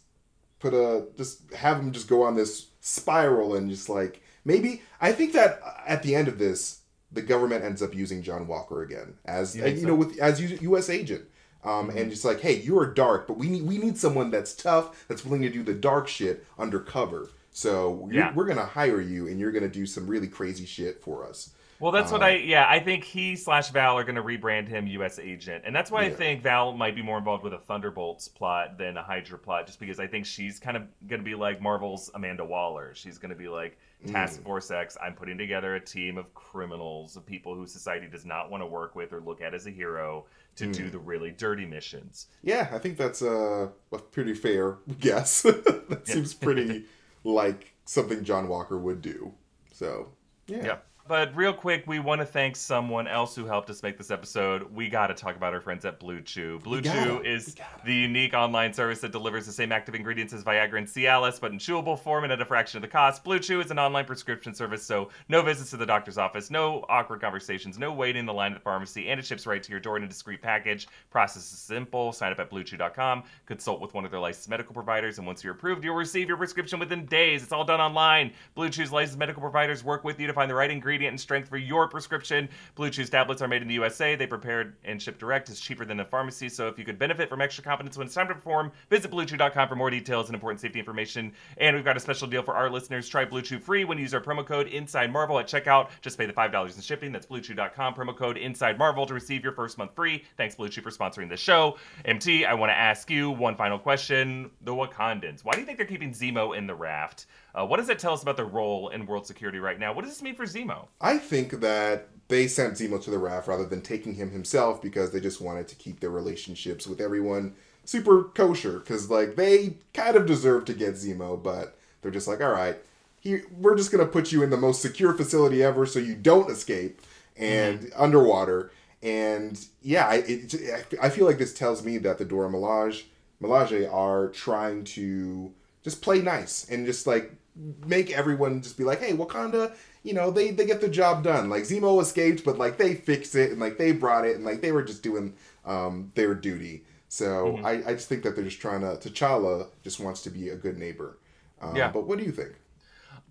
A: put a just have him just go on this spiral and just like maybe I think that at the end of this, the government ends up using John Walker again as
E: You think
A: you
E: so?
A: know with as U- U.S. agent. Um, and just like, hey, you are dark, but we need we need someone that's tough, that's willing to do the dark shit undercover. So
E: Yeah.
A: we're gonna hire you, and you're gonna do some really crazy shit for us.
E: Well, that's what
A: Um,
E: I yeah. I think he slash Val are going to rebrand him U.S. agent, and that's why I think Val might be more involved with a Thunderbolts plot than a Hydra plot, just because I think she's kind of going to be like Marvel's Amanda Waller. She's going to be like Task
A: Mm.
E: Force X. I'm putting together a team of criminals, of people who society does not want to work with or look at as a hero, to
A: Mm.
E: do the really dirty missions.
A: Yeah, I think that's a, a pretty fair guess. that seems pretty like something John Walker would do. So yeah,
E: Yeah. But real quick, we want to thank someone else who helped us make this episode. We got to talk about our friends at Blue Chew. Blue Chew is the unique online service that delivers the same active ingredients as Viagra and Cialis, but in chewable form and at a fraction of the cost. Blue Chew is an online prescription service, so no visits to the doctor's office, no awkward conversations, no waiting in the line at the pharmacy, and it ships right to your door in a discreet package. Process is simple. Sign up at bluechew.com, consult with one of their licensed medical providers, and once you're approved, you'll receive your prescription within days. It's all done online. Blue Chew's licensed medical providers work with you to find the right ingredient and strength for your prescription. Blue Chew's tablets are made in the USA. They prepared and shipped direct. It's cheaper than a pharmacy. So if you could benefit from extra confidence when it's time to perform, visit BlueChew.com for more details and important safety information. And we've got a special deal for our listeners. Try Blue Chew free when you use our promo code Inside Marvel at checkout. Just pay the five dollars in shipping. That's BlueChew.com promo code Inside Marvel to receive your first month free. Thanks Blue Chew for sponsoring the show. MT, I want to ask you one final question: The Wakandans. Why do you think they're keeping Zemo in the raft? Uh, what does that tell us about their role in world security right now? What does this mean for Zemo?
A: I think that they sent Zemo to the raft rather than taking him himself because they just wanted to keep their relationships with everyone super kosher. Because like they kind of deserve to get Zemo, but they're just like, all right, here we're just gonna put you in the most secure facility ever so you don't escape and underwater. And yeah, I, it, I feel like this tells me that the Dora Milaje, Milaje are trying to just play nice and just like make everyone just be like, hey, Wakanda, you know, they they get the job done. Like Zemo escaped, but like they fixed it and like they brought it and like they were just doing um, their duty. So I, I just think that they're just trying to. T'Challa just wants to be a good neighbor. Um,
E: Yeah.
A: But what do you think?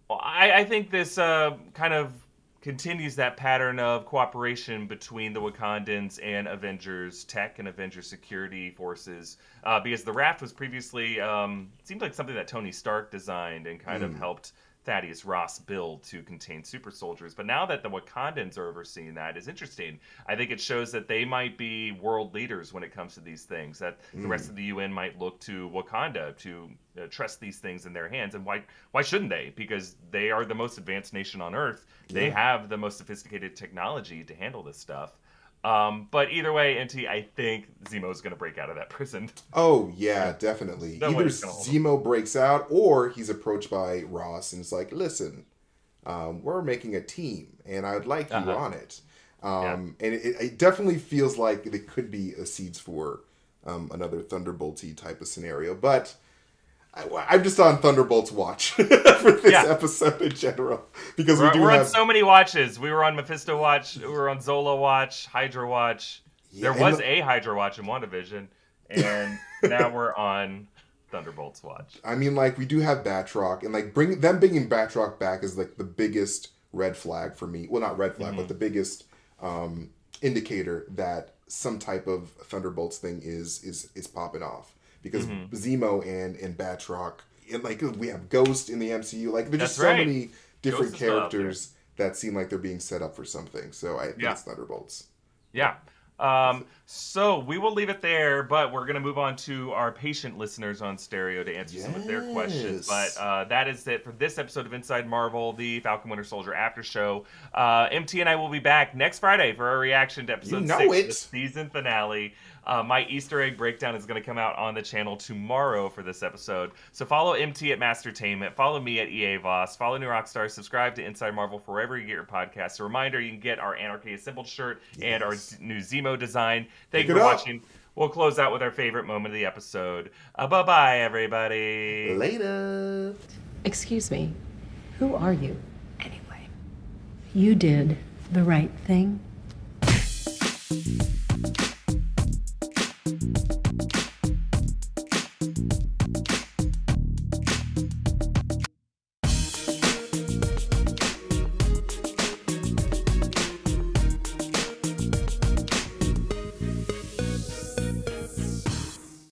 E: Well, I, I think this uh, kind of continues that pattern of cooperation between the Wakandans and Avengers Tech and Avengers Security Forces, uh, because the raft was previously um, seemed like something that Tony Stark designed and kind of helped Thaddeus Ross build to contain super soldiers. But now that the Wakandans are overseeing that is interesting. I think it shows that they might be world leaders when it comes to these things. That the rest of the UN might look to Wakanda to uh, trust these things in their hands. And why why shouldn't they? Because they are the most advanced nation on Earth. They have the most sophisticated technology to handle this stuff. Um, but either way, MT, I think Zemo's going to break out of that prison.
A: Oh yeah, definitely.
E: Way
A: Either Zemo breaks out or he's approached by Ross and it's like, listen, um, we're making a team and I'd like you
E: Uh-huh.
A: on it. Um, And it, it definitely feels like it could be a seeds for um, another Thunderbolty type of scenario. But I, I'm just on Thunderbolts watch for this
E: Yeah.
A: episode in general because we
E: We're,
A: do
E: we're
A: have
E: on so many watches. We were on Mephisto watch. We were on Zola watch. Hydra watch.
A: Yeah,
E: there was
A: the-
E: a Hydra watch in WandaVision, and now we're on Thunderbolts watch.
A: I mean, like we do have Batroc, and like bring them bringing Batroc back is like the biggest red flag for me. Well, not red flag, but the biggest um, indicator that some type of Thunderbolts thing is is is popping off because Zemo and and Batroc, and like we have Ghost in the MCU. Like there's just so
E: right.
A: many different
E: Ghost is still out
A: characters that seem like they're being set up for something. So I think
E: Yeah.
A: it's Thunderbolts.
E: Yeah. Um, so we will leave it there, but we're gonna move on to our patient listeners on stereo to answer some of their questions. But uh, that is it for this episode of Inside Marvel, the Falcon Winter Soldier After Show. Uh, MT and I will be back next Friday for our reaction to episode
A: You know
E: six,
A: it.
E: the season finale. Uh, my Easter egg breakdown is going to come out on the channel tomorrow for this episode. So follow MT at Mastertainment, follow me at EA Voss, follow New Rockstar, subscribe to Inside Marvel for wherever you get your podcasts. A reminder, you can get our Anarchy Assembled shirt and our new Zemo design. Thank
A: Pick
E: you for
A: up.
E: watching. We'll close out with our favorite moment of the episode. Uh, bye bye, everybody.
A: Later.
D: Excuse me. Who are you, anyway? You did the right thing.